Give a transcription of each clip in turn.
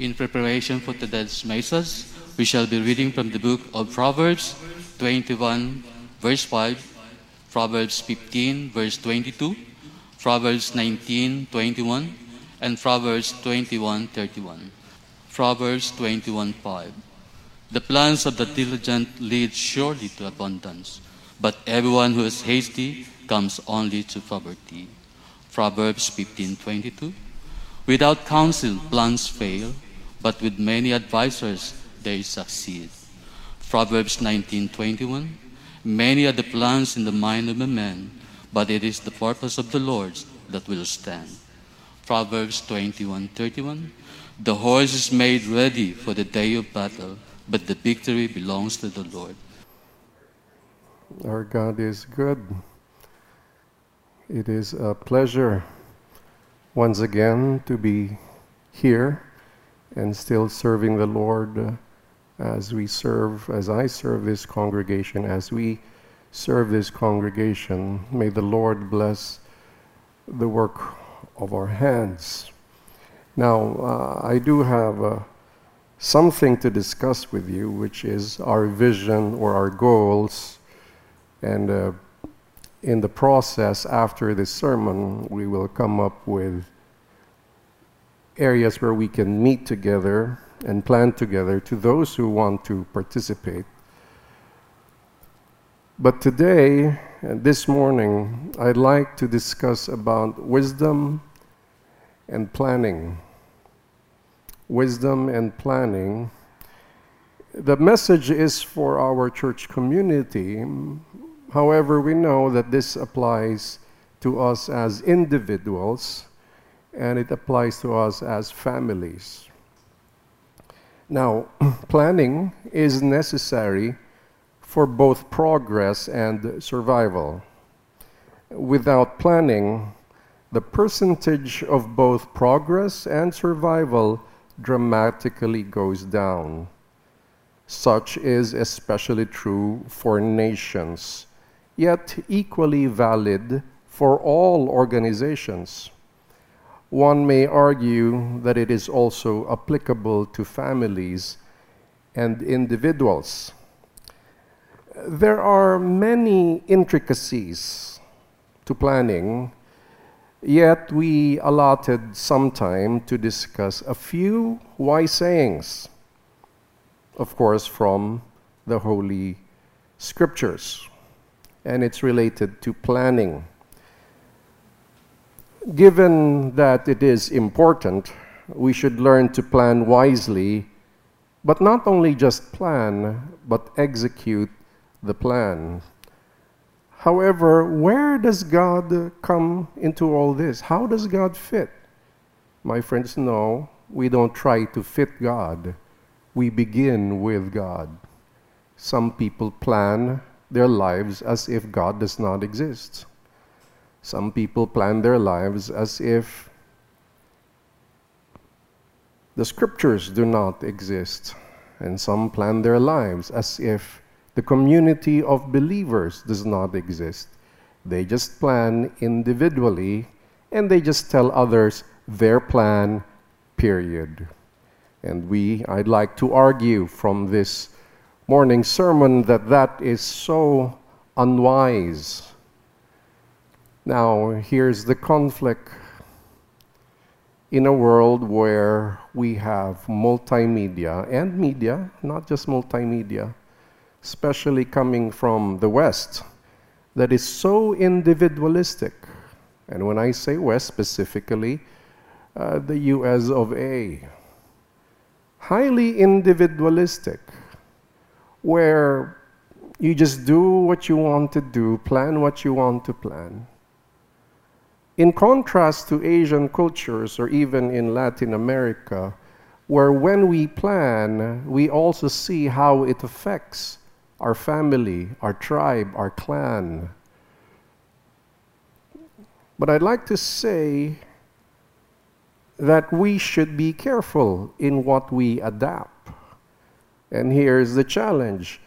In preparation for today's message, we shall be reading from the book of Proverbs 21, verse 5, Proverbs 15, verse 22, Proverbs 19, 21, and Proverbs 21, 31. Proverbs 21, 5. The plans of the diligent lead surely to abundance, but everyone who is hasty comes only to poverty. Proverbs 15, 22. Without counsel, plans fail, but with many advisers, they succeed. Proverbs 19:21 Many are the plans in the mind of a man, but it is the purpose of the Lord that will stand. Proverbs 21:31 The horse is made ready for the day of battle, but the victory belongs to the Lord. Our God is good. It is a pleasure once again to be here and still serving the Lord uh, as we serve, as I serve this congregation, as we serve this congregation. May the Lord bless the work of our hands. Now, uh, I do have uh, something to discuss with you, which is our vision or our goals. And uh, in the process, after this sermon, we will come up with areas where we can meet together and plan together to those who want to participate. But today, this morning, I'd like to discuss about wisdom and planning. Wisdom and planning. The message is for our church community. However, we know that this applies to us as individuals and it applies to us as families. Now, planning is necessary for both progress and survival. Without planning, the percentage of both progress and survival dramatically goes down. Such is especially true for nations, yet equally valid for all organizations. One may argue that it is also applicable to families and individuals. There are many intricacies to planning, yet we allotted some time to discuss a few wise sayings, of course, from the Holy Scriptures, and it's related to planning. Given that it is important, we should learn to plan wisely, but not only just plan, but execute the plan. However, where does God come into all this? How does God fit? My friends know we don't try to fit God, we begin with God. Some people plan their lives as if God does not exist. Some people plan their lives as if the scriptures do not exist, and some plan their lives as if the community of believers does not exist. They just plan individually and they just tell others their plan, period. And we, I'd like to argue from this morning sermon that that is so unwise now, here's the conflict in a world where we have multimedia and media, not just multimedia, especially coming from the West, that is so individualistic. And when I say West specifically, uh, the US of A. Highly individualistic, where you just do what you want to do, plan what you want to plan. In contrast to Asian cultures or even in Latin America, where when we plan, we also see how it affects our family, our tribe, our clan. But I'd like to say that we should be careful in what we adapt. And here's the challenge.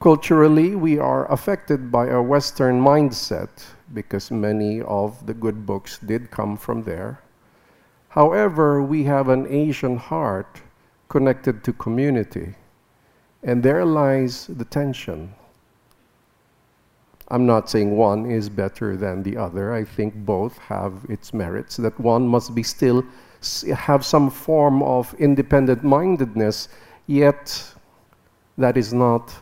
Culturally, we are affected by a Western mindset because many of the good books did come from there. However, we have an Asian heart connected to community, and there lies the tension. I'm not saying one is better than the other. I think both have its merits, that one must be still have some form of independent mindedness, yet that is not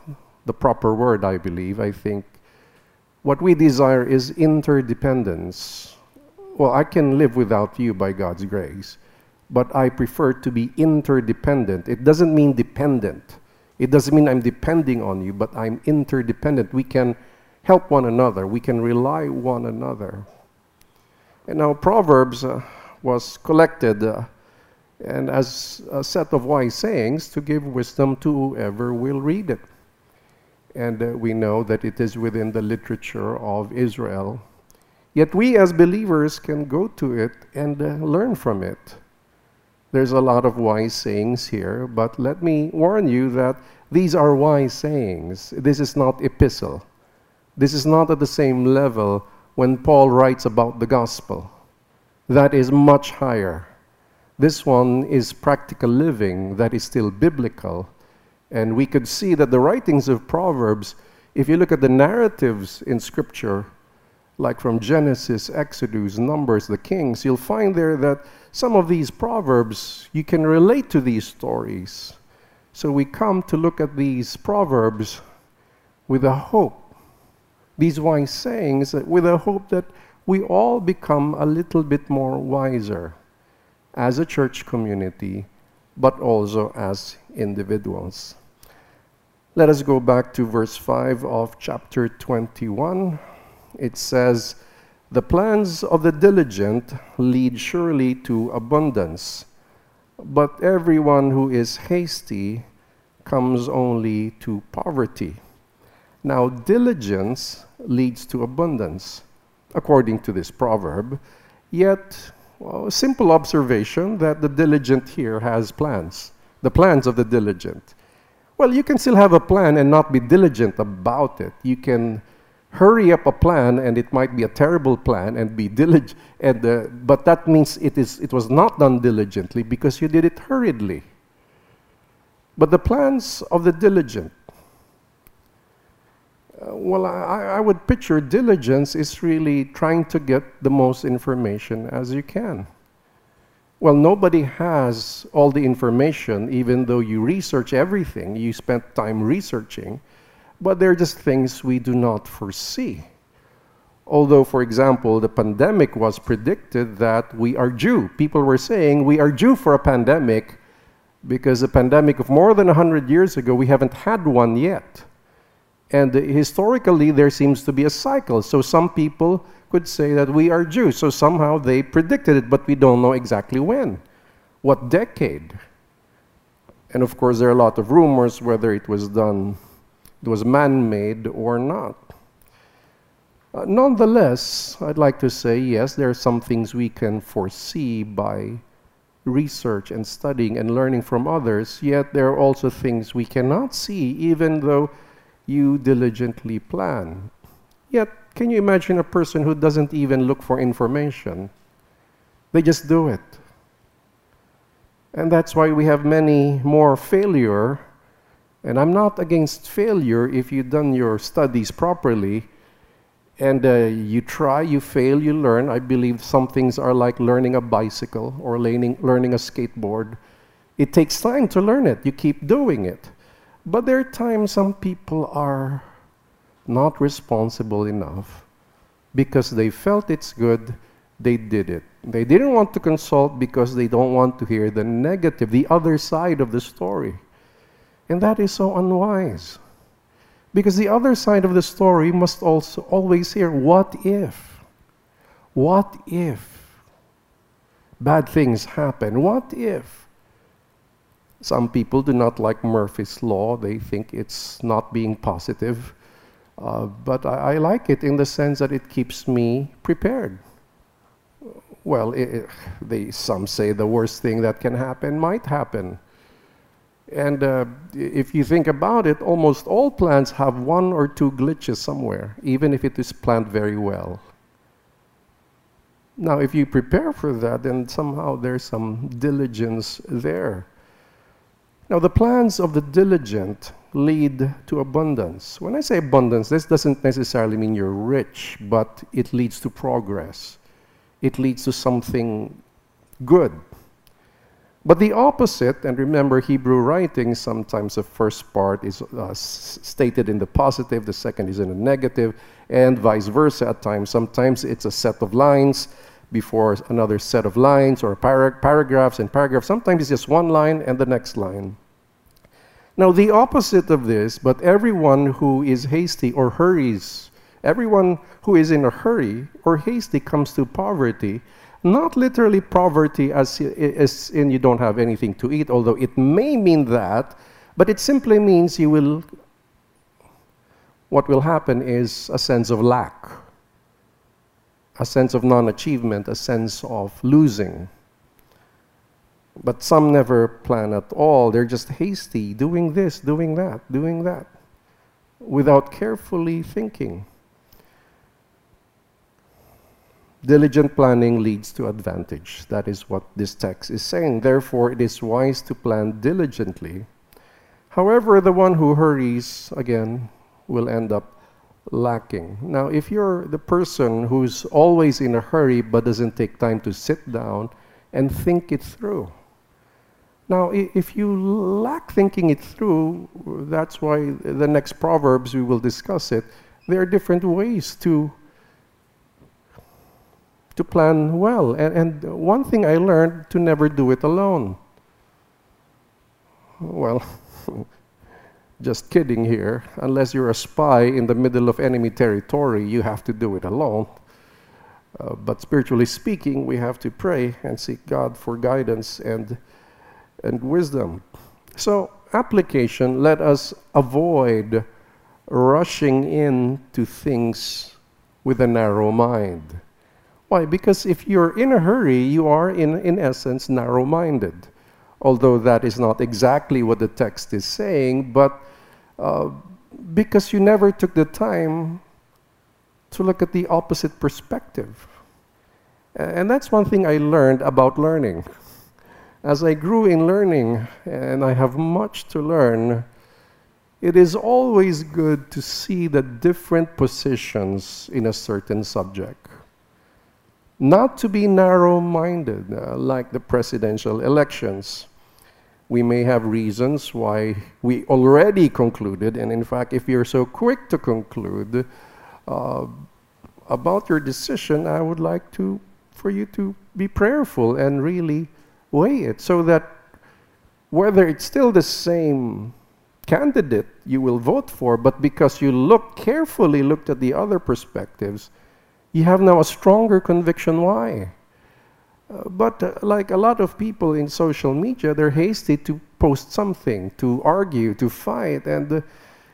the proper word, I believe. I think what we desire is interdependence. Well, I can live without you by God's grace, but I prefer to be interdependent. It doesn't mean dependent. It doesn't mean I'm depending on you, but I'm interdependent. We can help one another, we can rely one another. And now, Proverbs uh, was collected uh, and as a set of wise sayings to give wisdom to whoever will read it. And uh, we know that it is within the literature of Israel. Yet we as believers can go to it and uh, learn from it. There's a lot of wise sayings here, but let me warn you that these are wise sayings. This is not epistle. This is not at the same level when Paul writes about the gospel. That is much higher. This one is practical living that is still biblical. And we could see that the writings of Proverbs, if you look at the narratives in Scripture, like from Genesis, Exodus, Numbers, the Kings, you'll find there that some of these Proverbs, you can relate to these stories. So we come to look at these Proverbs with a hope, these wise sayings, with a hope that we all become a little bit more wiser as a church community, but also as individuals. Let us go back to verse 5 of chapter 21. It says, The plans of the diligent lead surely to abundance, but everyone who is hasty comes only to poverty. Now, diligence leads to abundance, according to this proverb, yet well, a simple observation that the diligent here has plans, the plans of the diligent. Well, you can still have a plan and not be diligent about it. You can hurry up a plan and it might be a terrible plan and be diligent, and, uh, but that means it, is, it was not done diligently because you did it hurriedly. But the plans of the diligent, uh, well, I, I, would picture diligence is really trying to get the most information as you can. Well, nobody has all the information, even though you research everything, you spent time researching, but they're just things we do not foresee. Although, for example, the pandemic was predicted that we are due. People were saying we are due for a pandemic because a pandemic of more than 100 years ago, we haven't had one yet. And historically, there seems to be a cycle. So some people could say that we are Jews. So somehow they predicted it, but we don't know exactly when. What decade? And of course, there are a lot of rumors whether it was done, it was man made or not. Uh, nonetheless, I'd like to say yes, there are some things we can foresee by research and studying and learning from others, yet there are also things we cannot see, even though you diligently plan. Yet, can you imagine a person who doesn't even look for information? They just do it. And that's why we have many more failure. And I'm not against failure if you've done your studies properly and uh, you try, you fail, you learn. I believe some things are like learning a bicycle or learning, learning a skateboard. It takes time to learn it, you keep doing it. But there are times some people are not responsible enough because they felt it's good, they did it. They didn't want to consult because they don't want to hear the negative, the other side of the story. And that is so unwise. Because the other side of the story must also always hear what if? What if bad things happen? What if? Some people do not like Murphy's Law. They think it's not being positive. Uh, but I, I, like it in the sense that it keeps me prepared. Well, it, they, some say the worst thing that can happen might happen. And uh, if you think about it, almost all plants have one or two glitches somewhere, even if it is planned very well. Now, if you prepare for that, then somehow there's some diligence there. Now, the plans of the diligent lead to abundance. When I say abundance, this doesn't necessarily mean you're rich, but it leads to progress. It leads to something good. But the opposite, and remember Hebrew writing, sometimes the first part is uh, stated in the positive, the second is in the negative, and vice versa at times. Sometimes it's a set of lines before another set of lines or para- paragraphs and paragraphs. Sometimes it's just one line and the next line. Now, the opposite of this, but everyone who is hasty or hurries, everyone who is in a hurry or hasty comes to poverty not literally poverty as, in you don't have anything to eat, although it may mean that, but it simply means you will, what will happen is a sense of lack, a sense of non achievement, a sense of losing. But some never plan at all. They're just hasty, doing this, doing that, doing that, without carefully thinking. Diligent planning leads to advantage. That is what this text is saying. Therefore, it is wise to plan diligently. However, the one who hurries, again, will end up lacking. Now, if you're the person who's always in a hurry but doesn't take time to sit down and think it through, now, if you lack thinking it through, that's why the next Proverbs we will discuss it. There are different ways to to plan well. And, and one thing I learned to never do it alone. Well, just kidding here. Unless you're a spy in the middle of enemy territory, you have to do it alone. Uh, but spiritually speaking, we have to pray and seek God for guidance and, and wisdom. So, application, let us avoid rushing into things with a narrow mind. Why? Because if you're in a hurry, you are, in, in essence, narrow minded. Although that is not exactly what the text is saying, but uh, because you never took the time to look at the opposite perspective. And that's one thing I learned about learning. As I grew in learning, and I have much to learn, it is always good to see the different positions in a certain subject not to be narrow minded uh, like the presidential elections. We may have reasons why we already concluded, and in fact, if you're so quick to conclude uh, about your decision, I would like to, for you to be prayerful and really weigh it so that whether it's still the same candidate you will vote for, but because you look carefully, looked at the other perspectives, you have now a stronger conviction why. Uh, but uh, like a lot of people in social media, they're hasty to post something, to argue, to fight, and uh,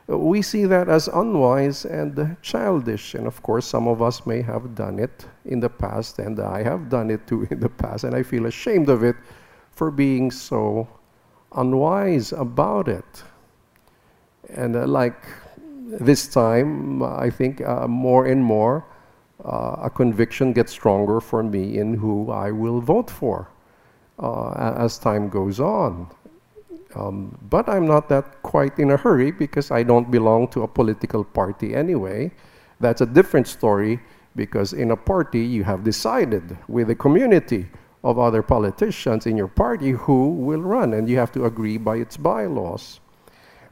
we see that as unwise and childish. And of course, some of us may have done it in the past, and I have done it too in the past, and I feel ashamed of it for being so unwise about it. And uh, like this time, I think uh, more and more, uh, a conviction gets stronger for me in who I will vote for uh, as time goes on. Um, but I'm not that quite in a hurry because I don't belong to a political party anyway. That's a different story because in a party you have decided with a community of other politicians in your party who will run, and you have to agree by its bylaws.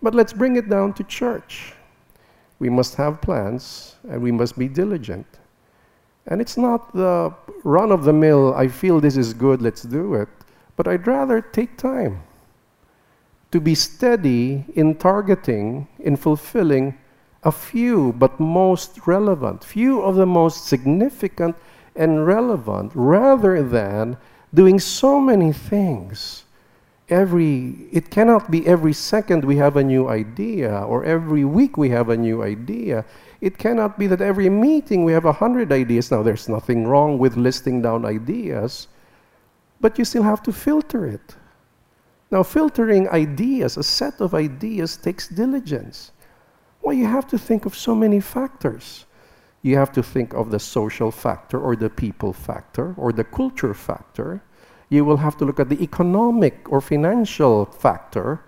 But let's bring it down to church. We must have plans and we must be diligent. And it's not the run of the mill, I feel this is good, let's do it. But I'd rather take time to be steady in targeting, in fulfilling a few but most relevant, few of the most significant and relevant, rather than doing so many things. Every, it cannot be every second we have a new idea, or every week we have a new idea. It cannot be that every meeting we have a hundred ideas. Now, there's nothing wrong with listing down ideas, but you still have to filter it. Now, filtering ideas, a set of ideas, takes diligence. Well, you have to think of so many factors. You have to think of the social factor or the people factor or the culture factor. You will have to look at the economic or financial factor.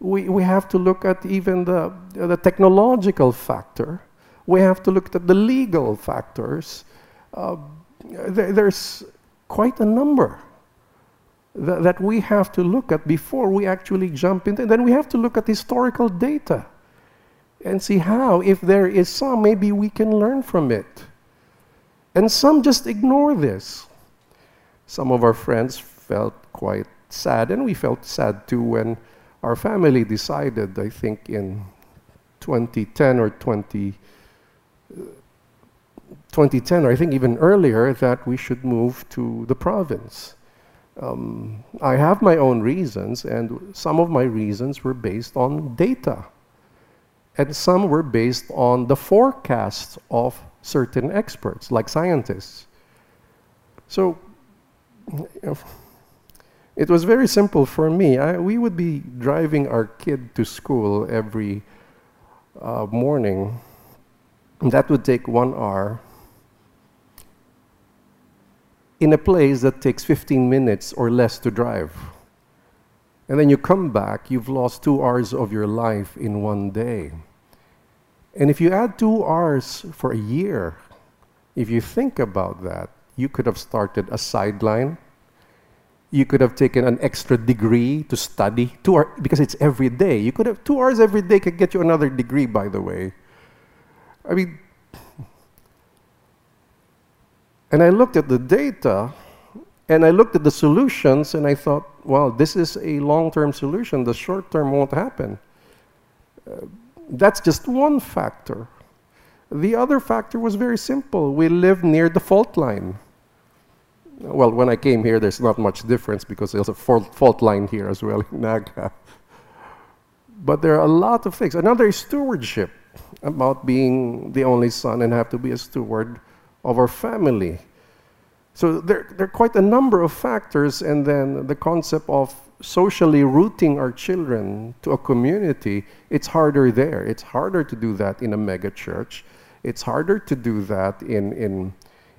We, we have to look at even the, the technological factor. We have to look at the legal factors. Uh, there, there's quite a number that, that we have to look at before we actually jump into. it. Then we have to look at historical data and see how, if there is some, maybe we can learn from it. And some just ignore this. Some of our friends felt quite sad, and we felt sad too when our family decided, I think in 2010 or 20, uh, 2010, or I think even earlier, that we should move to the province. Um, I have my own reasons, and some of my reasons were based on data and some were based on the forecasts of certain experts, like scientists. So it was very simple for me. I, we would be driving our kid to school every uh, morning. That would take one hour in a place that takes 15 minutes or less to drive. And then you come back, you've lost two hours of your life in one day. And if you add two hours for a year, if you think about that, you could have started a sideline. You could have taken an extra degree to study, two hours, because it's every day. You could have two hours every day could get you another degree, by the way. I mean, and I looked at the data and I looked at the solutions and I thought, well, this is a long term solution. The short term won't happen. Uh, that's just one factor. The other factor was very simple. We live near the fault line. Well, when I came here, there's not much difference because there's a fault line here as well in Naga. But there are a lot of things. Another is stewardship about being the only son and have to be a steward of our family. So there, there are quite a number of factors, and then the concept of socially rooting our children to a community, it's harder there. It's harder to do that in a mega church. It's harder to do that in, in,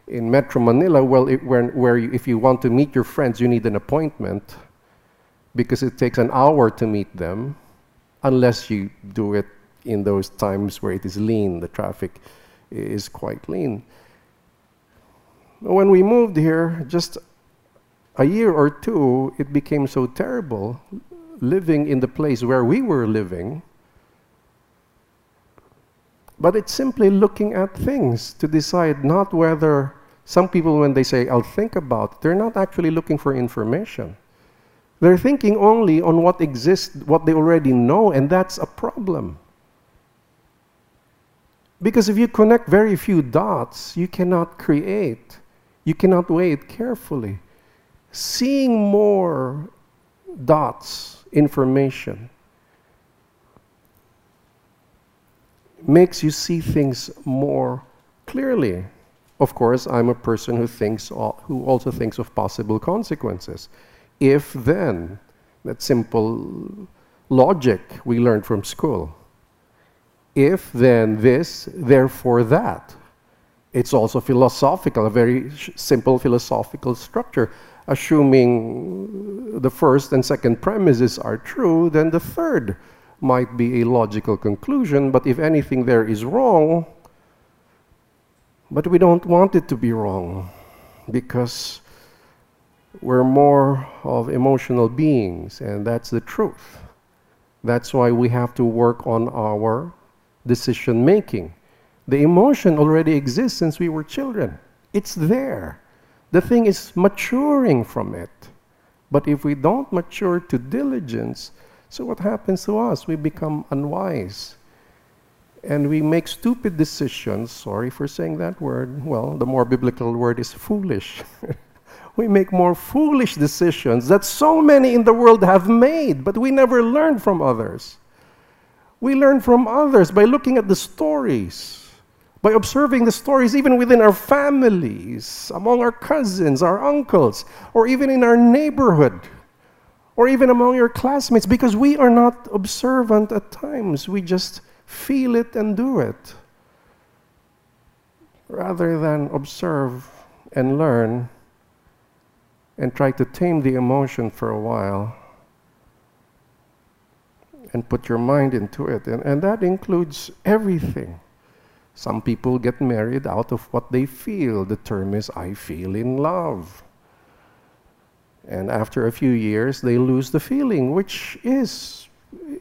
in Metro Manila, well, it, where, where if you want to meet your friends, you need an appointment because it takes an hour to meet them, unless you do it in those times where it is lean, the traffic is quite lean. When we moved here, just a year or two, it became so terrible living in the place where we were living. But it's simply looking at things to decide not whether some people, when they say, I'll think about it, they're not actually looking for information. They're thinking only on what exists, what they already know, and that's a problem. Because if you connect very few dots, you cannot create, you cannot weigh it carefully seeing more dots, information, makes you see things more clearly. Of course, I'm a person who thinks, who also thinks of possible consequences. If then, that simple logic we learned from school. If then this, therefore that. It's also philosophical, a very simple philosophical structure assuming the first and second premises are true, then the third might be a logical conclusion, but if anything there is wrong, but we don't want it to be wrong because we're more of emotional beings, and that's the truth. That's why we have to work on our decision making. The emotion already exists since we were children, it's there. The thing is maturing from it. But if we don't mature to diligence, so what happens to us? We become unwise. And we make stupid decisions. Sorry for saying that word. Well, the more biblical word is foolish. we make more foolish decisions that so many in the world have made, but we never learn from others. We learn from others by looking at the stories by observing the stories even within our families, among our cousins, our uncles, or even in our neighborhood, or even among your classmates, because we are not observant at times. We just feel it and do it. rather than observe and learn and try to tame the emotion for a while and put your mind into it. And, and that includes everything. Some people get married out of what they feel. The term is, I feel in love. And after a few years, they lose the feeling, which is,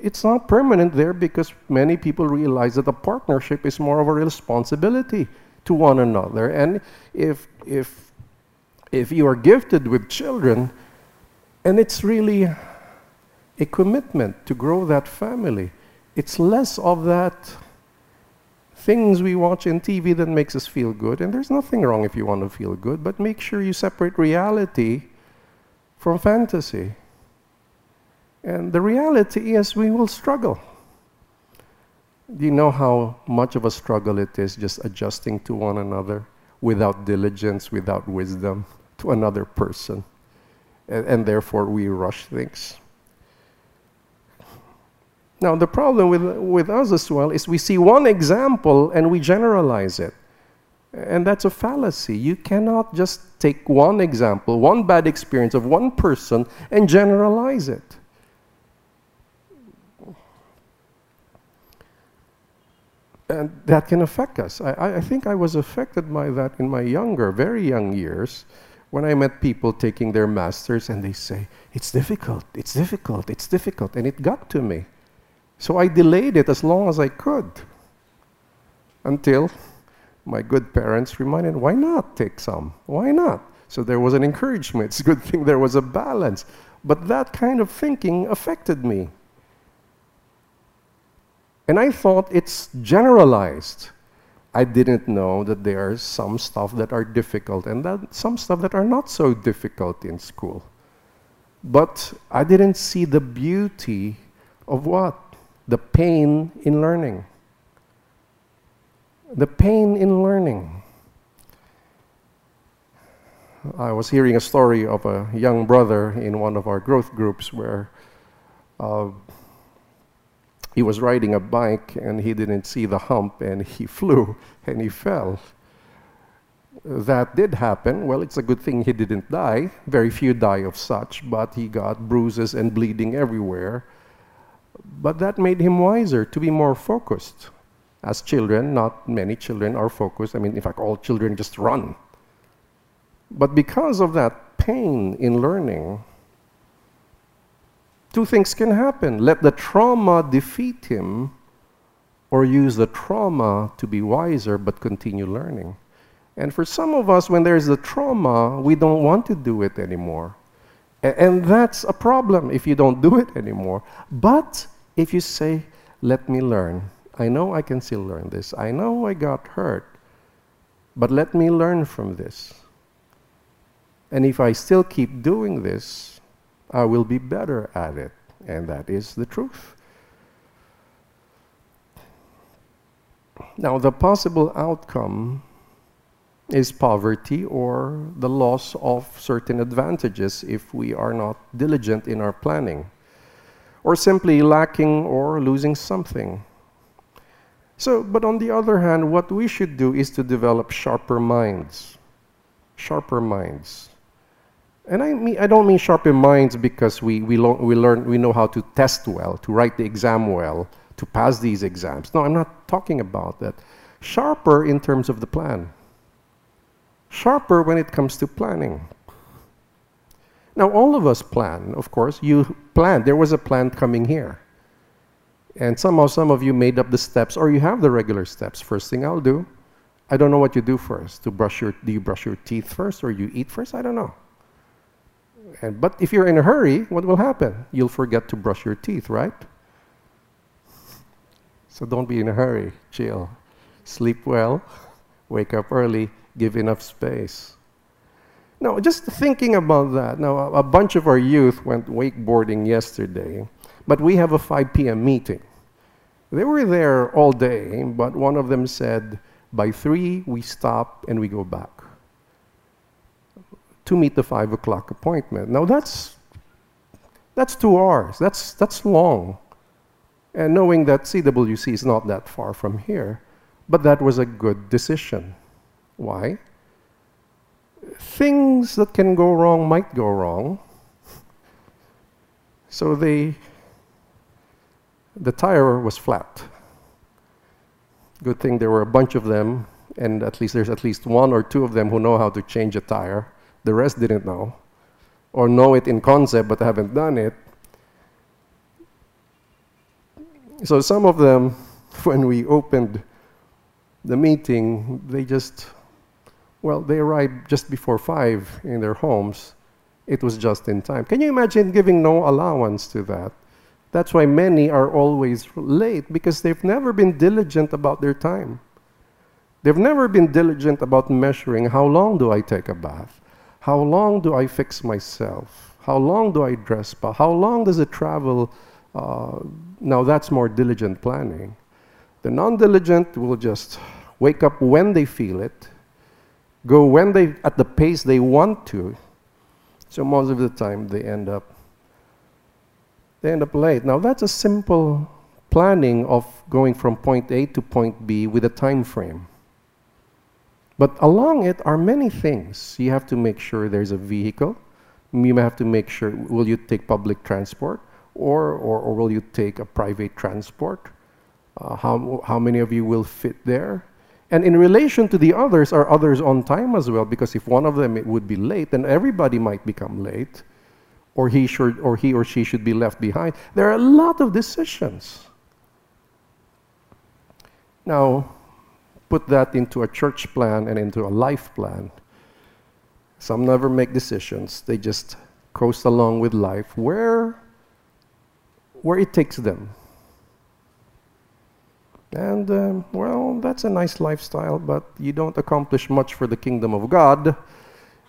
it's not permanent there because many people realize that a partnership is more of a responsibility to one another. And if, if, if you are gifted with children, and it's really a commitment to grow that family, it's less of that things we watch in TV that makes us feel good. And there's nothing wrong if you want to feel good, but make sure you separate reality from fantasy. And the reality is we will struggle. Do you know how much of a struggle it is just adjusting to one another without diligence, without wisdom to another person? And, and therefore we rush things. Now, the problem with, with us as well is we see one example and we generalize it. And that's a fallacy. You cannot just take one example, one bad experience of one person, and generalize it. And that can affect us. I, I think I was affected by that in my younger, very young years when I met people taking their masters and they say, It's difficult, it's difficult, it's difficult. And it got to me. So I delayed it as long as I could until my good parents reminded, why not take some? Why not? So there was an encouragement. It's a good thing there was a balance. But that kind of thinking affected me. And I thought it's generalized. I didn't know that there are some stuff that are difficult and that some stuff that are not so difficult in school. But I didn't see the beauty of what? The pain in learning. The pain in learning. I was hearing a story of a young brother in one of our growth groups where uh, he was riding a bike and he didn't see the hump and he flew and he fell. That did happen. Well, it's a good thing he didn't die. Very few die of such, but he got bruises and bleeding everywhere. But that made him wiser to be more focused. As children, not many children are focused. I mean, in fact, all children just run. But because of that pain in learning, two things can happen. Let the trauma defeat him, or use the trauma to be wiser but continue learning. And for some of us, when there's the trauma, we don't want to do it anymore. And that's a problem if you don't do it anymore. But if you say, let me learn, I know I can still learn this. I know I got hurt, but let me learn from this. And if I still keep doing this, I will be better at it. And that is the truth. Now, the possible outcome is poverty or the loss of certain advantages if we are not diligent in our planning, or simply lacking or losing something. So, but on the other hand, what we should do is to develop sharper minds. Sharper minds. And I, mean, I don't mean sharper minds because we, we, lo- we, learn, we know how to test well, to write the exam well, to pass these exams. No, I'm not talking about that. Sharper in terms of the plan sharper when it comes to planning. Now, all of us plan, of course. You planned. There was a plan coming here. And somehow some of you made up the steps, or you have the regular steps. First thing I'll do, I don't know what you do first. To brush your, do you brush your teeth first, or you eat first? I don't know. And, but if you're in a hurry, what will happen? You'll forget to brush your teeth, right? So don't be in a hurry. Chill. Sleep well. Wake up early give enough space. Now, just thinking about that, now a bunch of our youth went wakeboarding yesterday, but we have a 5 p.m. meeting. They were there all day, but one of them said, by 3, we stop and we go back to meet the 5 o'clock appointment. Now, that's, that's two hours. That's, that's long. And knowing that CWC is not that far from here, but that was a good decision Why? Things that can go wrong might go wrong. So they, the tire was flat. Good thing there were a bunch of them, and at least there's at least one or two of them who know how to change a tire. The rest didn't know, or know it in concept but haven't done it. So some of them, when we opened the meeting, they just, well, they arrived just before five in their homes. It was just in time. Can you imagine giving no allowance to that? That's why many are always late because they've never been diligent about their time. They've never been diligent about measuring how long do I take a bath? How long do I fix myself? How long do I dress? How long does it travel? Uh, now that's more diligent planning. The non diligent will just wake up when they feel it, go when they, at the pace they want to. So most of the time they end up they end up late. Now that's a simple planning of going from point A to point B with a time frame. But along it are many things. You have to make sure there's a vehicle. You may have to make sure will you take public transport or, or, or will you take a private transport? Uh, how, how many of you will fit there? And in relation to the others, are others on time as well? Because if one of them would be late, then everybody might become late or he should or he or she should be left behind. There are a lot of decisions. Now, put that into a church plan and into a life plan. Some never make decisions. They just coast along with life where where it takes them. And um, well, that's a nice lifestyle, but you don't accomplish much for the kingdom of God,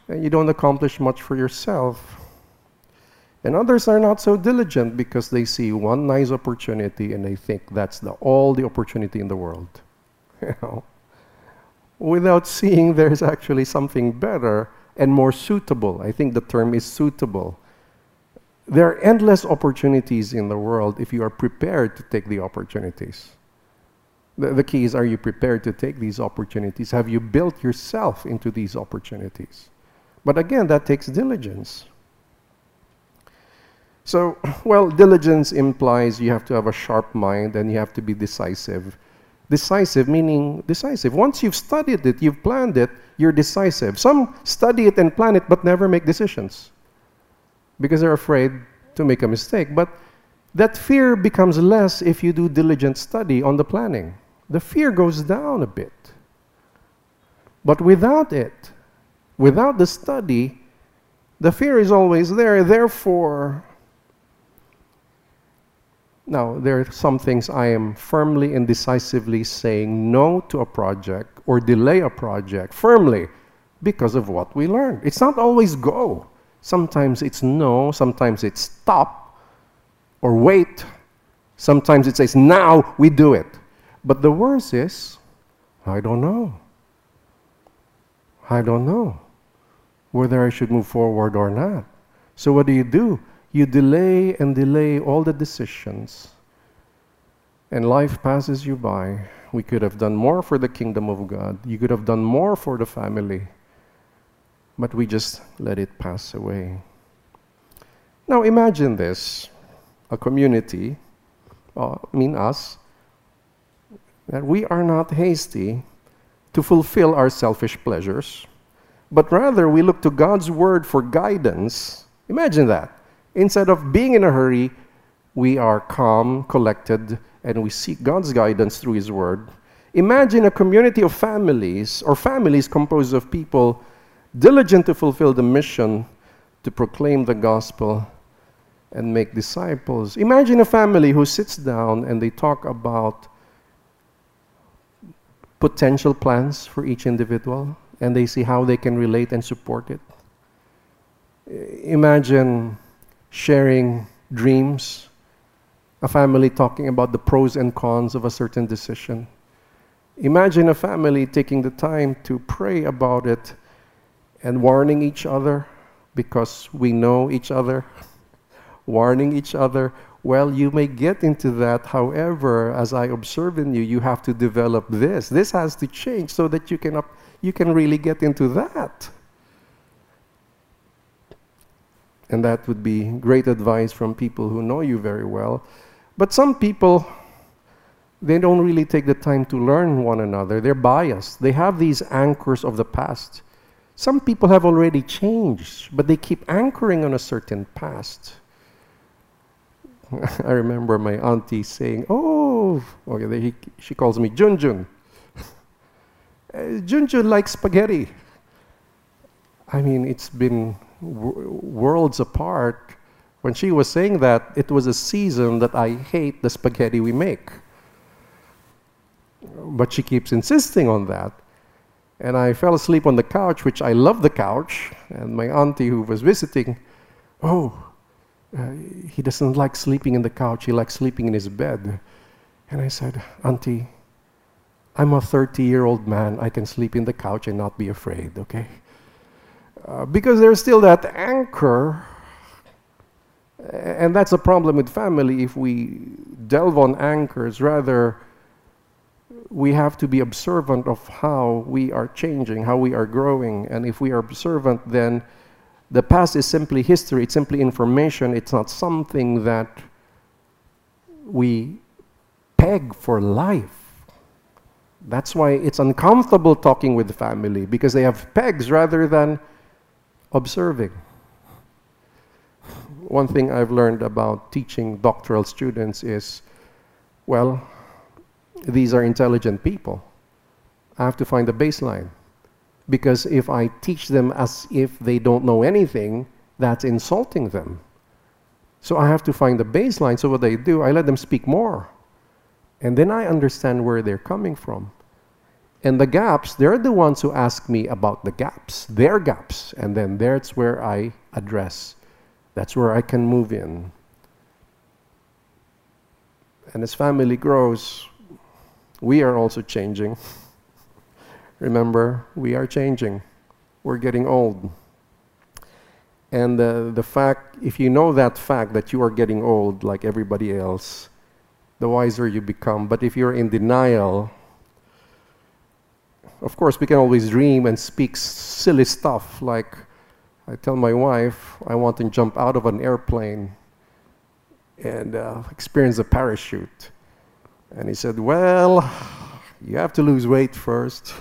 and you don't accomplish much for yourself. And others are not so diligent because they see one nice opportunity and they think that's the, all the opportunity in the world. You know? Without seeing there's actually something better and more suitable. I think the term is suitable. There are endless opportunities in the world if you are prepared to take the opportunities. The, the key is are you prepared to take these opportunities? Have you built yourself into these opportunities? But again, that takes diligence. So, well, diligence implies you have to have a sharp mind and you have to be decisive. Decisive meaning decisive. Once you've studied it, you've planned it, you're decisive. Some study it and plan it but never make decisions because they're afraid to make a mistake. But that fear becomes less if you do diligent study on the planning. The fear goes down a bit. But without it, without the study, the fear is always there. Therefore, now, there are some things I am firmly and decisively saying no to a project or delay a project firmly because of what we learned. It's not always go. Sometimes it's no, sometimes it's stop or wait. Sometimes it says now we do it. But the worst is I don't know. I don't know whether I should move forward or not. So what do you do? you delay and delay all the decisions, and life passes you by. We could have done more for the kingdom of God. You could have done more for the family, but we just let it pass away. Now imagine this a community, uh, I mean us, that we are not hasty to fulfill our selfish pleasures, but rather we look to God's word for guidance. Imagine that. Instead of being in a hurry, we are calm, collected, and we seek God's guidance through His Word. Imagine a community of families, or families composed of people diligent to fulfill the mission to proclaim the gospel and make disciples. Imagine a family who sits down and they talk about potential plans for each individual and they see how they can relate and support it. Imagine sharing dreams, a family talking about the pros and cons of a certain decision. Imagine a family taking the time to pray about it and warning each other because we know each other, warning each other. Well, you may get into that. However, as I observe in you, you have to develop this. This has to change so that you can, up, you can really get into that. And that would be great advice from people who know you very well. But some people, they don't really take the time to learn one another. They're biased. They have these anchors of the past. Some people have already changed, but they keep anchoring on a certain past. I remember my auntie saying, Oh, okay, he, she calls me Junjun. Eh, Junjun likes spaghetti. I mean, it's been worlds apart. When she was saying that, it was a season that I hate the spaghetti we make. But she keeps insisting on that. And I fell asleep on the couch, which I love the couch. And my auntie, who was visiting, oh, uh, he doesn't like sleeping in the couch, he likes sleeping in his bed. And I said, Auntie, I'm a 30 year old man. I can sleep in the couch and not be afraid, okay? Uh, because there's still that anchor, and that's a problem with family if we delve on anchors. Rather, we have to be observant of how we are changing, how we are growing. And if we are observant, then the past is simply history, it's simply information, it's not something that we peg for life. That's why it's uncomfortable talking with the family because they have pegs rather than observing. One thing I've learned about teaching doctoral students is well, these are intelligent people. I have to find a baseline. Because if I teach them as if they don't know anything, that's insulting them. So I have to find the baseline. So what they do, I let them speak more. And then I understand where they're coming from. And the gaps, they're the ones who ask me about the gaps, their gaps. And then that's where I address. That's where I can move in. And as family grows, we are also changing. Remember, we are changing. We're getting old. And uh, the fact, if you know that fact that you are getting old like everybody else, the wiser you become. But if you're in denial, of course, we can always dream and speak silly stuff like I tell my wife I want to jump out of an airplane and uh, experience a parachute. And he said, Well, you have to lose weight first.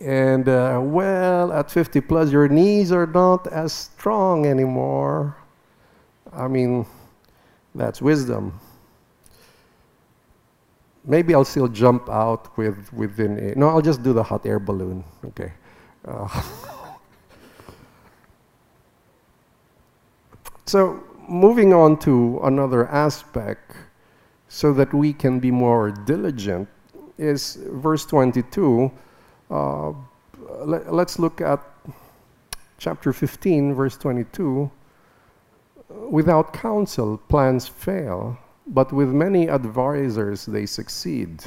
And uh, well, at 50 plus, your knees are not as strong anymore. I mean, that's wisdom. Maybe I'll still jump out with within a, no, I'll just do the hot air balloon. Okay. Uh, so moving on to another aspect so that we can be more diligent is verse 22. Uh, let, us look at chapter 15, verse 22. Without counsel, plans fail, but with many advisers, they succeed.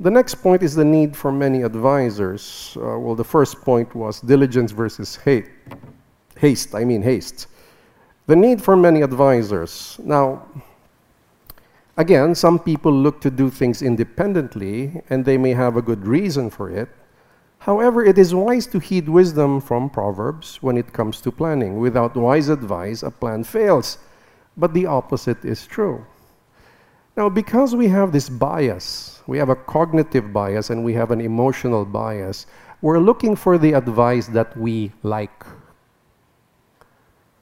The next point is the need for many advisors. Uh, well, the first point was diligence versus hate. Haste, I mean haste. The need for many advisors. Now, Again, some people look to do things independently, and they may have a good reason for it. However, it is wise to heed wisdom from Proverbs when it comes to planning. Without wise advice, a plan fails. But the opposite is true. Now, because we have this bias, we have a cognitive bias and we have an emotional bias, we're looking for the advice that we like.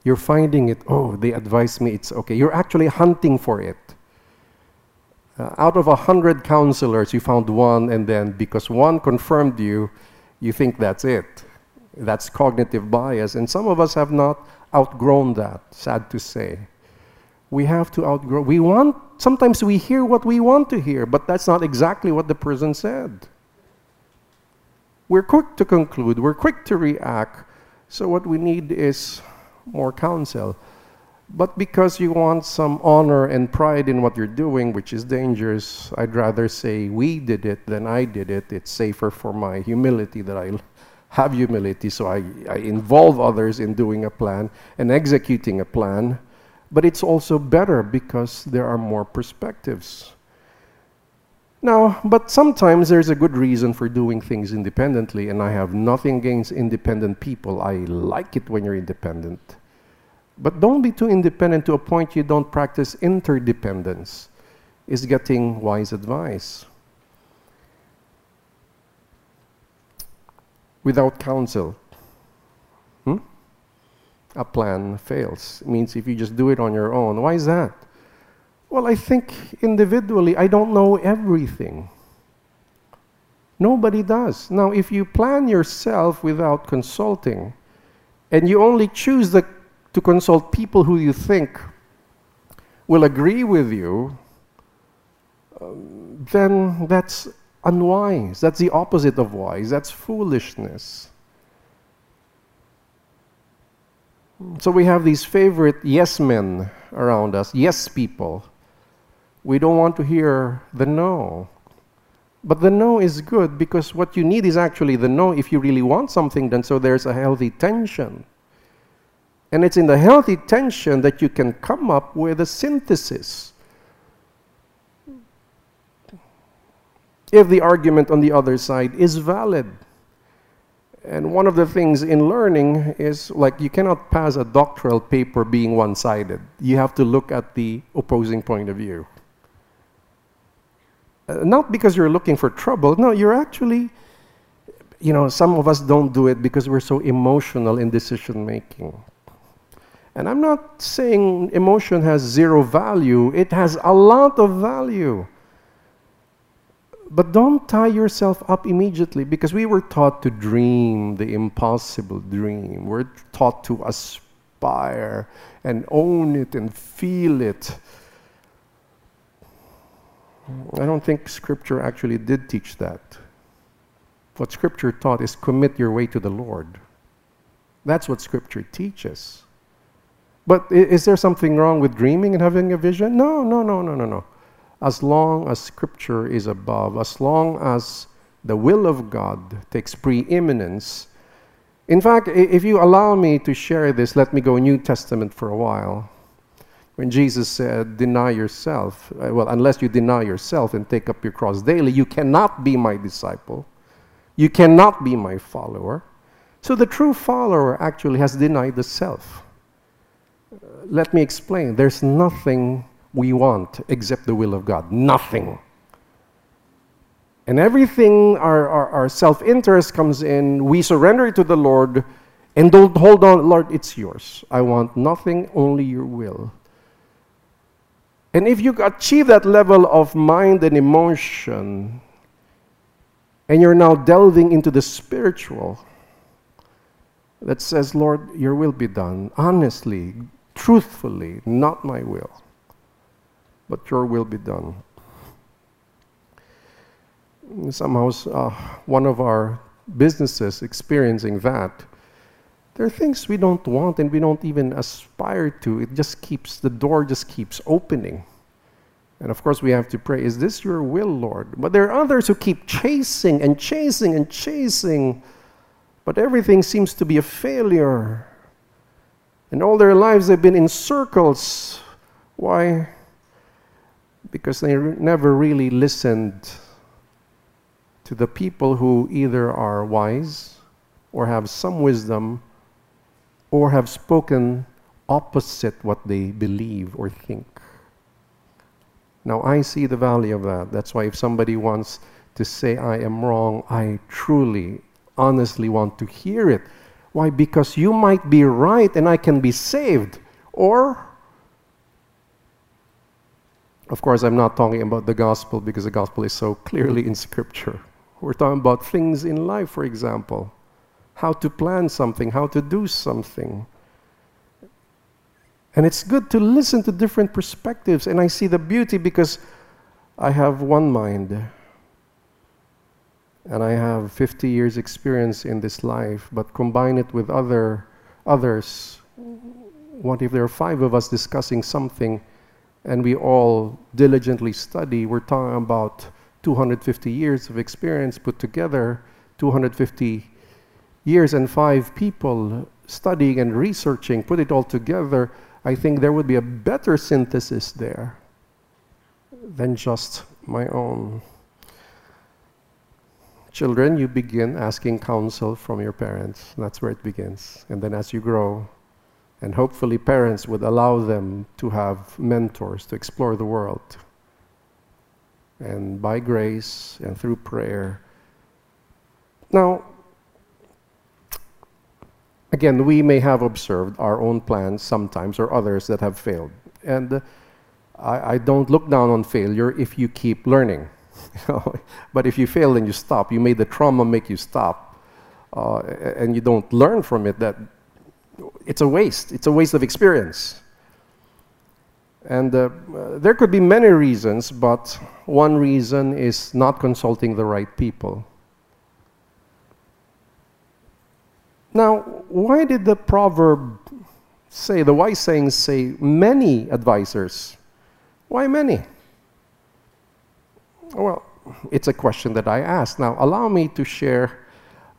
You're finding it, oh, they advise me, it's okay. You're actually hunting for it. Uh, out of a hundred counselors, you found one, and then because one confirmed you, you think that's it. That's cognitive bias. And some of us have not outgrown that, sad to say. We have to outgrow. We want, sometimes we hear what we want to hear, but that's not exactly what the person said. We're quick to conclude, we're quick to react. So, what we need is more counsel but because you want some honor and pride in what you're doing, which is dangerous, I'd rather say we did it than I did it. It's safer for my humility that I have humility, so I, I involve others in doing a plan and executing a plan. But it's also better because there are more perspectives. Now, but sometimes there's a good reason for doing things independently, and I have nothing against independent people. I like it when you're independent. But don't be too independent to a point you don't practice interdependence, is getting wise advice. Without counsel, hmm? a plan fails. It means if you just do it on your own. Why is that? Well, I think individually, I don't know everything. Nobody does. Now, if you plan yourself without consulting, and you only choose the, to consult people who you think will agree with you, um, then that's unwise. That's the opposite of wise. That's foolishness. So we have these favorite yes men around us, yes people we don't want to hear the no. But the no is good because what you need is actually the no if you really want something then so there's a healthy tension. And it's in the healthy tension that you can come up with a synthesis. If the argument on the other side is valid. And one of the things in learning is like you cannot pass a doctoral paper being one sided. You have to look at the opposing point of view. Uh, not because you're looking for trouble. No, you're actually, you know, some of us don't do it because we're so emotional in decision making. And I'm not saying emotion has zero value, it has a lot of value. But don't tie yourself up immediately because we were taught to dream the impossible dream. We're taught to aspire and own it and feel it. I don't think Scripture actually did teach that. What Scripture taught is commit your way to the Lord. That's what Scripture teaches. But is there something wrong with dreaming and having a vision? No, no, no, no, no, no. As long as Scripture is above, as long as the will of God takes preeminence. In fact, if you allow me to share this, let me go New Testament for a while when Jesus said, Deny yourself, uh, well, unless you deny yourself and take up your cross daily, you cannot be my disciple. You cannot be my follower. So the true follower actually has denied the self. Let me explain. There's nothing we want except the will of God. Nothing. And everything, our, our, our self interest comes in, we surrender it to the Lord and don't hold on, Lord, it's yours. I want nothing, only your will. And if you achieve that level of mind and emotion, and you're now delving into the spiritual, that says, Lord, your will be done, honestly, truthfully, not my will, but your will be done. Somehow, uh, one of our businesses experiencing that there are things we don't want and we don't even aspire to. It just keeps, the door just keeps opening. And of course, we have to pray, Is this your will, Lord? But there are others who keep chasing and chasing and chasing, but everything seems to be a failure. And all their lives they've been in circles. Why? Because they never really listened to the people who either are wise or have some wisdom or have spoken opposite what they believe or think. Now, I see the value of that. That's why if somebody wants to say I am wrong, I truly, honestly want to hear it. Why? Because you might be right and I can be saved. Or, of course, I'm not talking about the gospel because the gospel is so clearly in Scripture. We're talking about things in life, for example how to plan something, how to do something. And it's good to listen to different perspectives. And I see the beauty because I have one mind. And I have 50 years experience in this life, but combine it with other others. What if there are five of us discussing something and we all diligently study? We're talking about 250 years of experience put together, 250 years and five people studying and researching, put it all together, I think there would be a better synthesis there than just my own. Children, you begin asking counsel from your parents. That's where it begins. And then as you grow, and hopefully parents would allow them to have mentors to explore the world. And by grace and through prayer. Now, again, we may have observed our own plans sometimes or others that have failed. And I, I, don't look down on failure if you keep learning. but if you fail and you stop, you made the trauma make you stop, uh, and you don't learn from it, that it's a waste. It's a waste of experience. And uh, there could be many reasons, but one reason is not consulting the right people. Now, why did the proverb say, the wise sayings say, many advisors? Why many? Well, it's a question that I ask. Now, allow me to share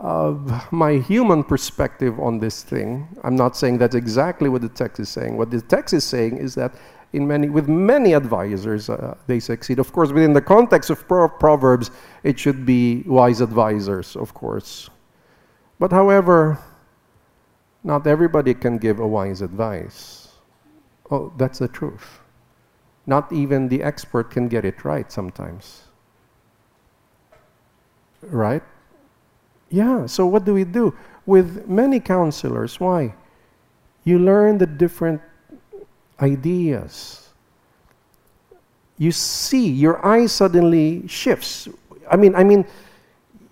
uh, my human perspective on this thing. I'm not saying that's exactly what the text is saying. What the text is saying is that in many, with many advisors, uh, they succeed. Of course, within the context of pro Proverbs, it should be wise advisors, of course. But however, not everybody can give a wise advice. Oh, that's the truth. Not even the expert can get it right sometimes. Right? Yeah, so what do we do? With many counselors, why? You learn the different ideas. You see, your eye suddenly shifts. I mean, I mean,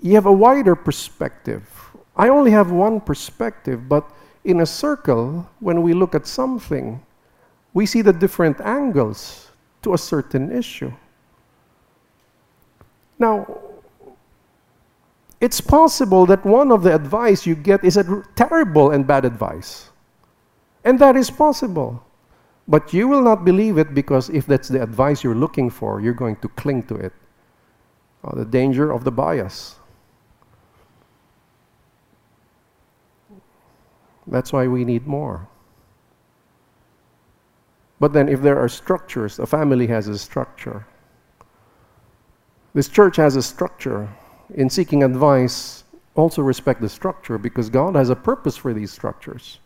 you have a wider perspective. I only have one perspective, but in a circle, when we look at something, we see the different angles to a certain issue. Now, it's possible that one of the advice you get is a terrible and bad advice. And that is possible. But you will not believe it because if that's the advice you're looking for, you're going to cling to it. Oh, the danger of the bias. That's why we need more. But then, if there are structures, a family has a structure. This church has a structure. In seeking advice, also respect the structure because God has a purpose for these structures.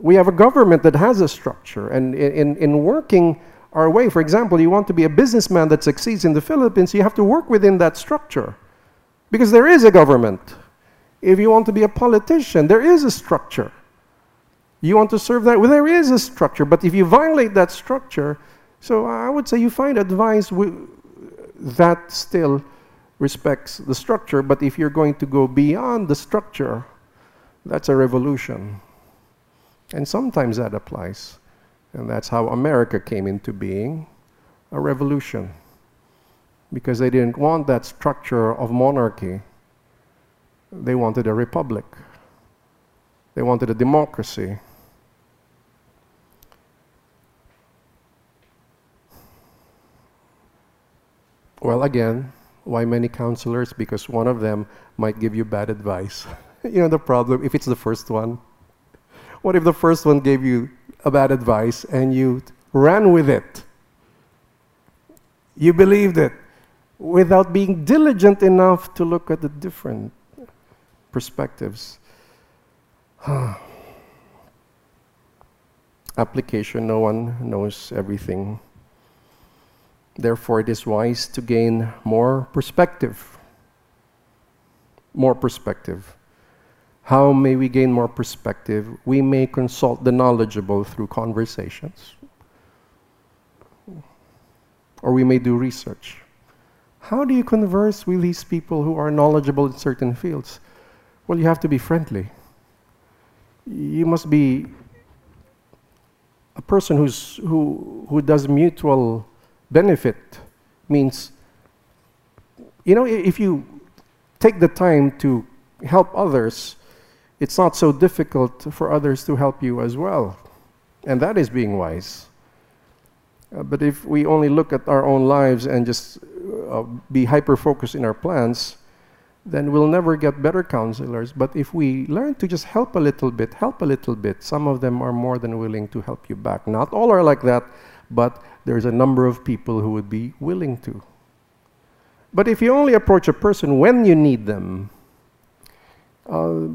We have a government that has a structure, and in, in working our way, for example, you want to be a businessman that succeeds in the Philippines, you have to work within that structure because there is a government. If you want to be a politician, there is a structure. You want to serve that? Well, there is a structure, but if you violate that structure, so I would say you find advice that still respects the structure, but if you're going to go beyond the structure, that's a revolution. And sometimes that applies. And that's how America came into being a revolution. Because they didn't want that structure of monarchy they wanted a republic. They wanted a democracy. Well, again, why many counselors? Because one of them might give you bad advice. you know the problem if it's the first one? What if the first one gave you a bad advice and you ran with it? You believed it without being diligent enough to look at the different perspectives. Application no one knows everything. Therefore, it is wise to gain more perspective. More perspective. How may we gain more perspective? We may consult the knowledgeable through conversations, or we may do research. How do you converse with these people who are knowledgeable in certain fields? Well, you have to be friendly. You must be a person who's, who, who does mutual benefit. Means, you know, if you take the time to help others, it's not so difficult for others to help you as well. And that is being wise. Uh, but if we only look at our own lives and just uh, be hyper focused in our plans, then we'll never get better counselors. But if we learn to just help a little bit, help a little bit, some of them are more than willing to help you back. Not all are like that, but there's a number of people who would be willing to. But if you only approach a person when you need them, uh,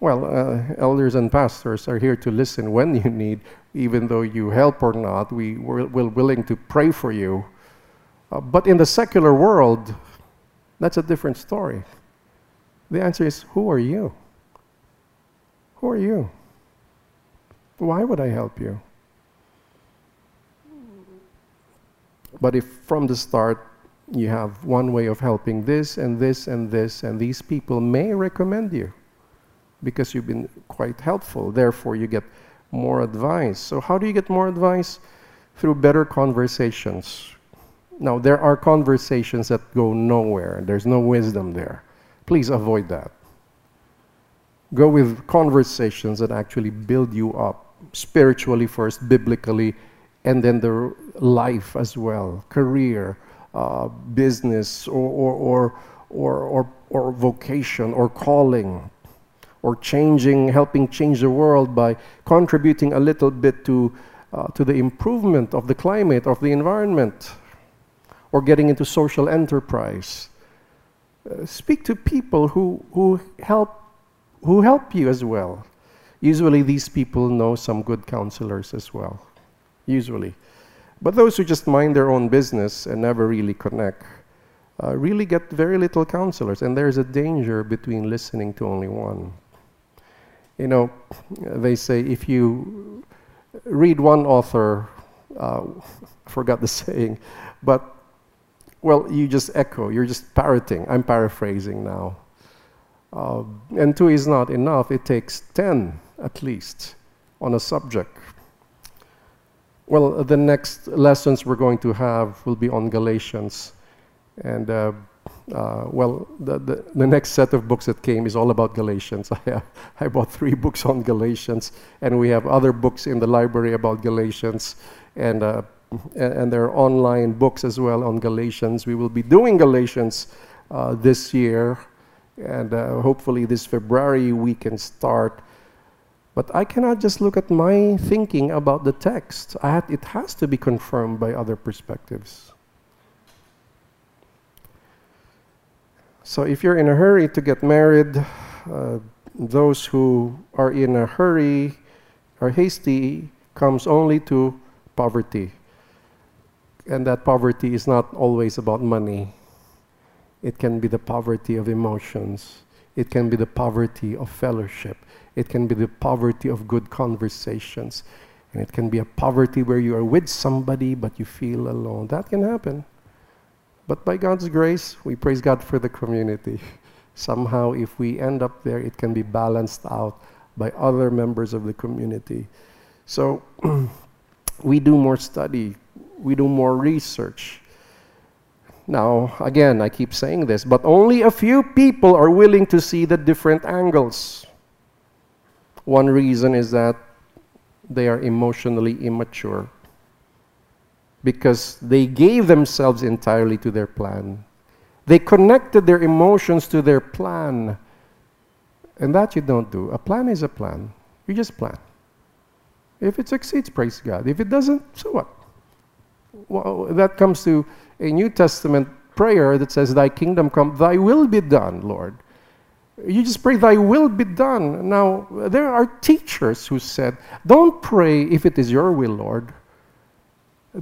well, uh, elders and pastors are here to listen when you need, even though you help or not. We, we're, we're willing to pray for you. Uh, but in the secular world, that's a different story. The answer is who are you? Who are you? Why would I help you? But if from the start you have one way of helping this and this and this, and these people may recommend you because you've been quite helpful, therefore you get more advice. So, how do you get more advice? Through better conversations. Now, there are conversations that go nowhere, there's no wisdom there. Please avoid that. Go with conversations that actually build you up spiritually first, biblically, and then the life as well career, uh, business, or, or, or, or, or, vocation, or calling, or changing, helping change the world by contributing a little bit to, uh, to the improvement of the climate, of the environment or getting into social enterprise. Uh, speak to people who, who, help, who help you as well. Usually, these people know some good counselors as well. Usually. But those who just mind their own business and never really connect uh, really get very little counselors. And there's a danger between listening to only one. You know, they say if you read one author, uh, forgot the saying, but well, you just echo, you're just parroting. I'm paraphrasing now. Uh, and two is not enough, it takes 10 at least on a subject. Well, the next lessons we're going to have will be on Galatians. And, uh, uh, well, the, the, the, next set of books that came is all about Galatians. I, have, I bought three books on Galatians, and we have other books in the library about Galatians. And uh, and there are online books as well on Galatians. We will be doing Galatians uh, this year, and uh, hopefully this February we can start. But I cannot just look at my thinking about the text. Had, it has to be confirmed by other perspectives. So if you're in a hurry to get married, uh, those who are in a hurry or hasty comes only to poverty and that poverty is not always about money. It can be the poverty of emotions. It can be the poverty of fellowship. It can be the poverty of good conversations. And it can be a poverty where you are with somebody but you feel alone. That can happen. But by God's grace, we praise God for the community. Somehow, if we end up there, it can be balanced out by other members of the community. So, we do more study we do more research. Now, again, I keep saying this, but only a few people are willing to see the different angles. One reason is that they are emotionally immature because they gave themselves entirely to their plan. They connected their emotions to their plan. And that you don't do. A plan is a plan. You just plan. If it succeeds, praise God. If it doesn't, so what? well, that comes to a New Testament prayer that says, Thy kingdom come, Thy will be done, Lord. You just pray, Thy will be done. Now, there are teachers who said, Don't pray if it is your will, Lord,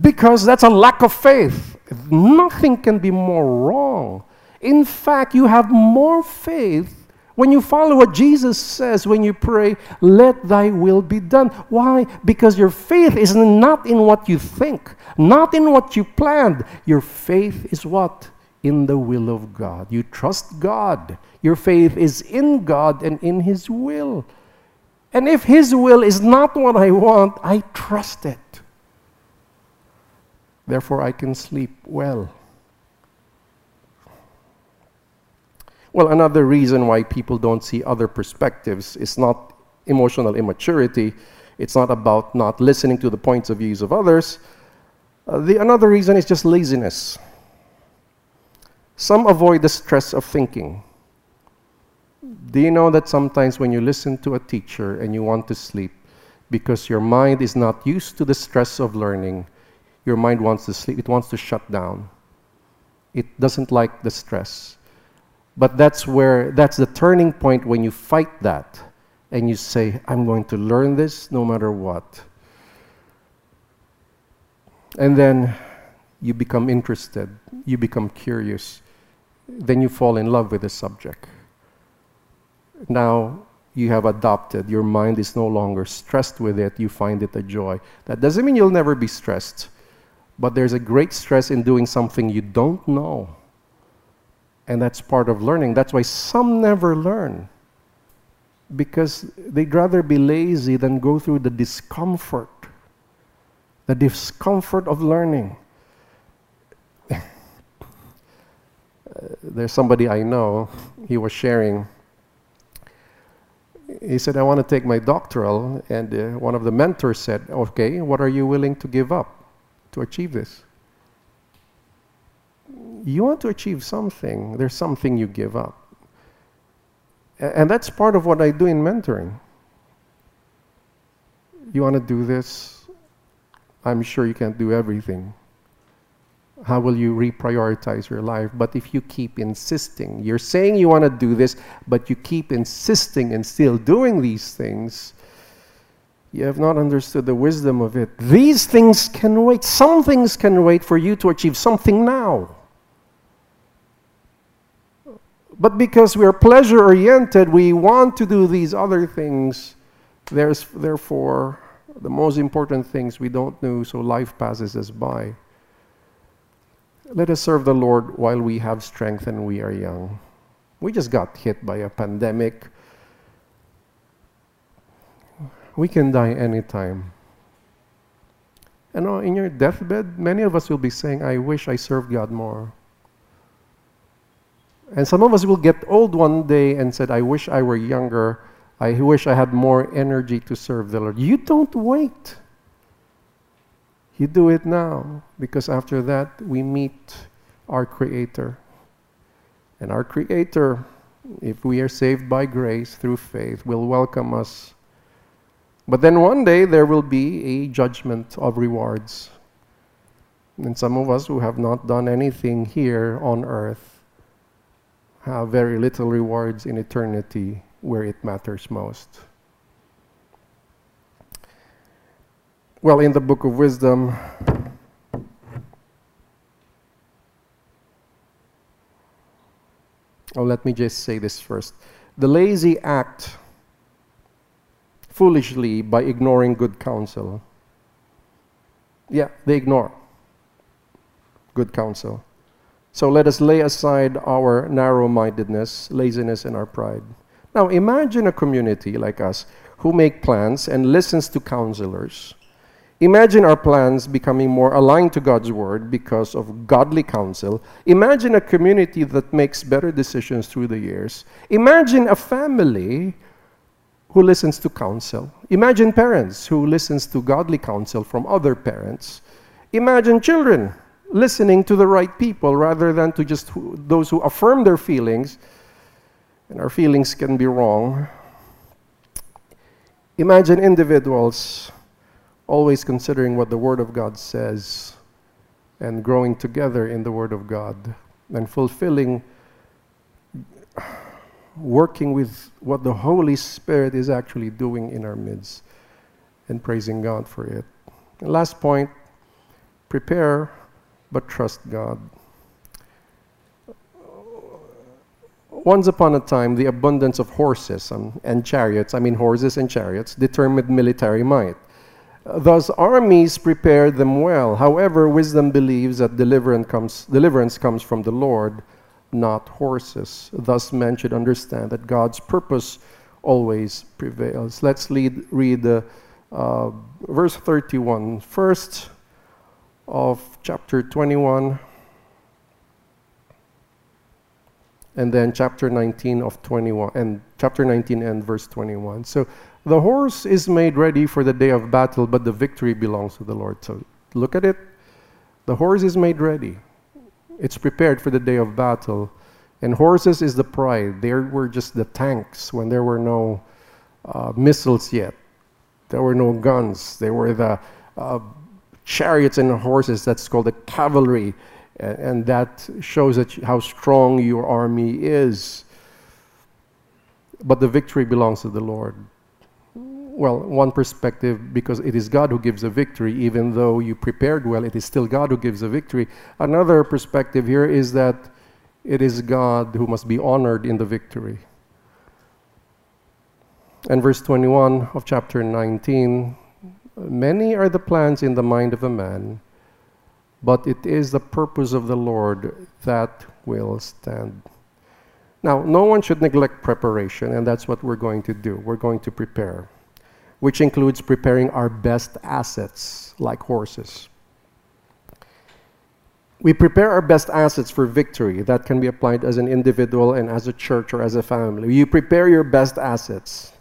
because that's a lack of faith. Nothing can be more wrong. In fact, you have more faith when you follow what Jesus says when you pray, let thy will be done. Why? Because your faith is not in what you think, not in what you planned. Your faith is what? In the will of God. You trust God. Your faith is in God and in His will. And if His will is not what I want, I trust it. Therefore, I can sleep well. Well, another reason why people don't see other perspectives is not emotional immaturity. It's not about not listening to the points of views of others. Uh, the another reason is just laziness. Some avoid the stress of thinking. Do you know that sometimes when you listen to a teacher and you want to sleep because your mind is not used to the stress of learning, your mind wants to sleep, it wants to shut down. It doesn't like the stress. But that's where, that's the turning point when you fight that and you say, I'm going to learn this no matter what. And then you become interested, you become curious, then you fall in love with the subject. Now you have adopted, your mind is no longer stressed with it, you find it a joy. That doesn't mean you'll never be stressed, but there's a great stress in doing something you don't know. And that's part of learning. That's why some never learn because they'd rather be lazy than go through the discomfort, the discomfort of learning. There's somebody I know, he was sharing. He said, I want to take my doctoral. And uh, one of the mentors said, Okay, what are you willing to give up to achieve this? You want to achieve something, there's something you give up. And that's part of what I do in mentoring. You want to do this? I'm sure you can't do everything. How will you reprioritize your life? But if you keep insisting, you're saying you want to do this, but you keep insisting and still doing these things, you have not understood the wisdom of it. These things can wait. Some things can wait for you to achieve something now. But because we are pleasure oriented, we want to do these other things. There's, therefore, the most important things we don't do, so life passes us by. Let us serve the Lord while we have strength and we are young. We just got hit by a pandemic. We can die anytime. And uh, in your deathbed, many of us will be saying, I wish I served God more. And some of us will get old one day and said, I wish I were younger. I wish I had more energy to serve the Lord. You don't wait. You do it now because after that we meet our Creator. And our Creator, if we are saved by grace through faith, will welcome us. But then one day there will be a judgment of rewards. And some of us who have not done anything here on earth have very little rewards in eternity where it matters most. Well, in the book of wisdom, oh, let me just say this first. The lazy act foolishly by ignoring good counsel. Yeah, they ignore good counsel. So let us lay aside our narrow mindedness, laziness, and our pride. Now imagine a community like us who make plans and listens to counselors. Imagine our plans becoming more aligned to God's word because of godly counsel. Imagine a community that makes better decisions through the years. Imagine a family who listens to counsel. Imagine parents who listens to godly counsel from other parents. Imagine children listening to the right people rather than to just those who affirm their feelings, and our feelings can be wrong. Imagine individuals always considering what the Word of God says and growing together in the Word of God and fulfilling, working with what the Holy Spirit is actually doing in our midst and praising God for it. And last point prepare but trust God. Once upon a time, the abundance of horses and chariots, I mean horses and chariots, determined military might. Thus, armies prepare them well. However, wisdom believes that deliverance comes, deliverance comes from the Lord, not horses. Thus, men should understand that God's purpose always prevails. Let's lead, read uh, uh, verse 31. First, of chapter 21 and then chapter 19 of 21 and chapter 19 and verse 21 so the horse is made ready for the day of battle but the victory belongs to the lord so look at it the horse is made ready it's prepared for the day of battle and horses is the pride they were just the tanks when there were no uh, missiles yet there were no guns they were the uh, chariots and horses. That's called the cavalry. And that shows that how strong your army is. But the victory belongs to the Lord. Well, one perspective, because it is God who gives the victory, even though you prepared well, it is still God who gives the victory. Another perspective here is that it is God who must be honored in the victory. And verse 21 of chapter 19 Many are the plans in the mind of a man, but it is the purpose of the Lord that will stand. Now, no one should neglect preparation, and that's what we're going to do. We're going to prepare, which includes preparing our best assets, like horses. We prepare our best assets for victory. That can be applied as an individual and as a church or as a family. You prepare your best assets.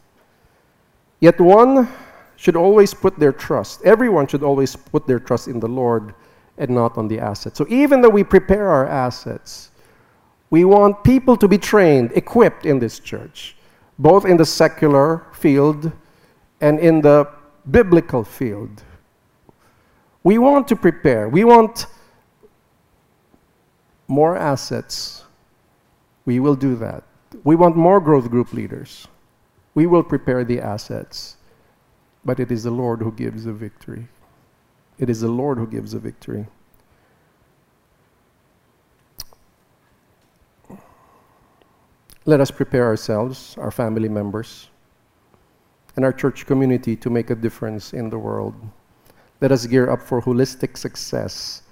Yet one should always put their trust, everyone should always put their trust in the Lord and not on the assets. So even though we prepare our assets, we want people to be trained, equipped in this church, both in the secular field and in the biblical field. We want to prepare. We want more assets. We will do that. We want more growth group leaders. We will prepare the assets. But it is the Lord who gives the victory. It is the Lord who gives the victory. Let us prepare ourselves, our family members, and our church community to make a difference in the world. Let us gear up for holistic success.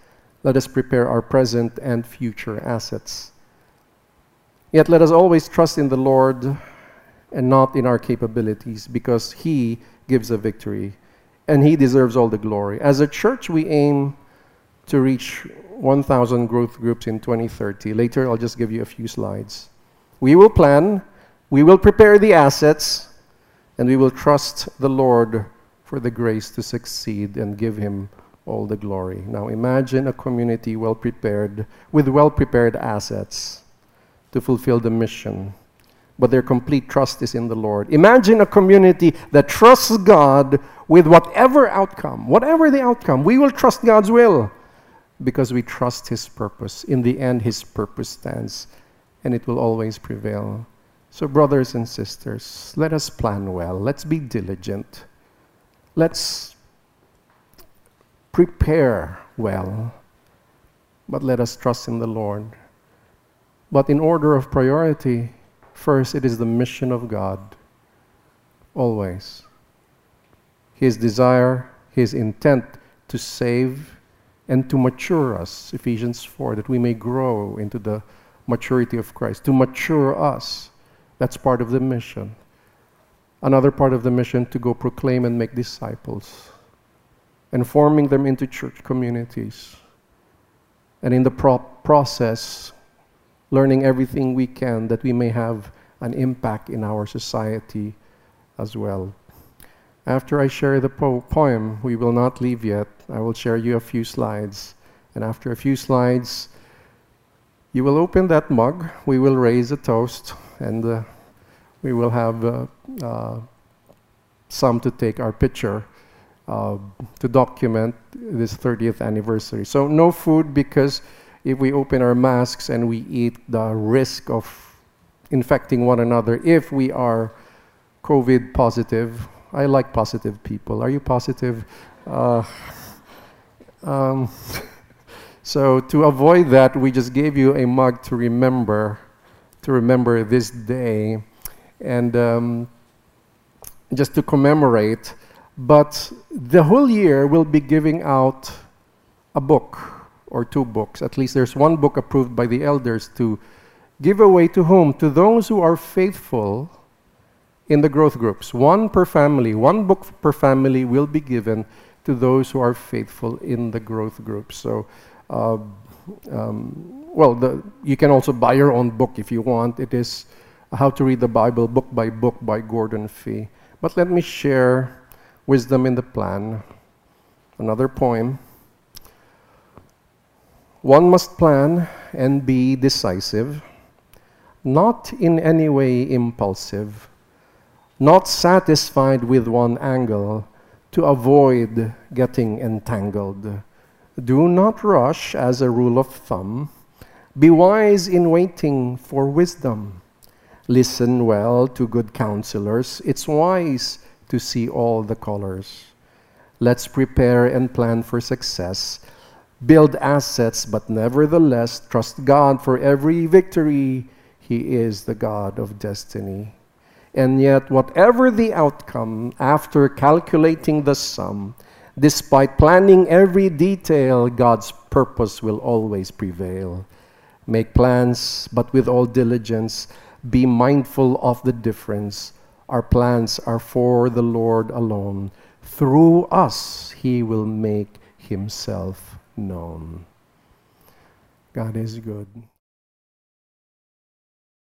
Let us prepare our present and future assets. Yet let us always trust in the Lord and not in our capabilities because He gives a victory and He deserves all the glory. As a church, we aim to reach 1,000 growth groups in 2030. Later, I'll just give you a few slides. We will plan, we will prepare the assets, and we will trust the Lord for the grace to succeed and give Him all the glory. Now, imagine a community well prepared, with well prepared assets to fulfill the mission but their complete trust is in the Lord. Imagine a community that trusts God with whatever outcome, whatever the outcome, we will trust God's will because we trust His purpose. In the end, His purpose stands and it will always prevail. So, brothers and sisters, let us plan well. Let's be diligent. Let's prepare well. But let us trust in the Lord. But in order of priority, First, it is the mission of God, always. His desire, His intent to save and to mature us, Ephesians 4, that we may grow into the maturity of Christ, to mature us. That's part of the mission. Another part of the mission to go proclaim and make disciples and forming them into church communities. And in the pro- process, learning everything we can that we may have an impact in our society as well. After I share the po- poem, we will not leave yet. I will share you a few slides. And after a few slides, you will open that mug, we will raise a toast, and uh, we will have uh, uh, some to take our picture to document this 30th anniversary. So, no food because if we open our masks and we eat, the risk of infecting one another if we are COVID positive. I like positive people. Are you positive? Uh, um, so to avoid that, we just gave you a mug to remember, to remember this day, and um, just to commemorate. But the whole year we'll be giving out a book or two books. At least there's one book approved by the elders to give away to whom? To those who are faithful in the growth groups. One per family, one book per family will be given to those who are faithful in the growth groups. So, uh, um, well, the, you can also buy your own book if you want. It is How to Read the Bible, book by book by Gordon Fee. But let me share Wisdom in the Plan, another poem. One must plan and be decisive, not in any way impulsive, not satisfied with one angle, to avoid getting entangled. Do not rush as a rule of thumb. Be wise in waiting for wisdom. Listen well to good counselors. It's wise to see all the colors. Let's prepare and plan for success. Build assets, but nevertheless trust God for every victory. He is the God of destiny. And yet, whatever the outcome, after calculating the sum, despite planning every detail, God's purpose will always prevail. Make plans, but with all diligence, be mindful of the difference. Our plans are for the Lord alone. Through us, He will make Himself known. God is good.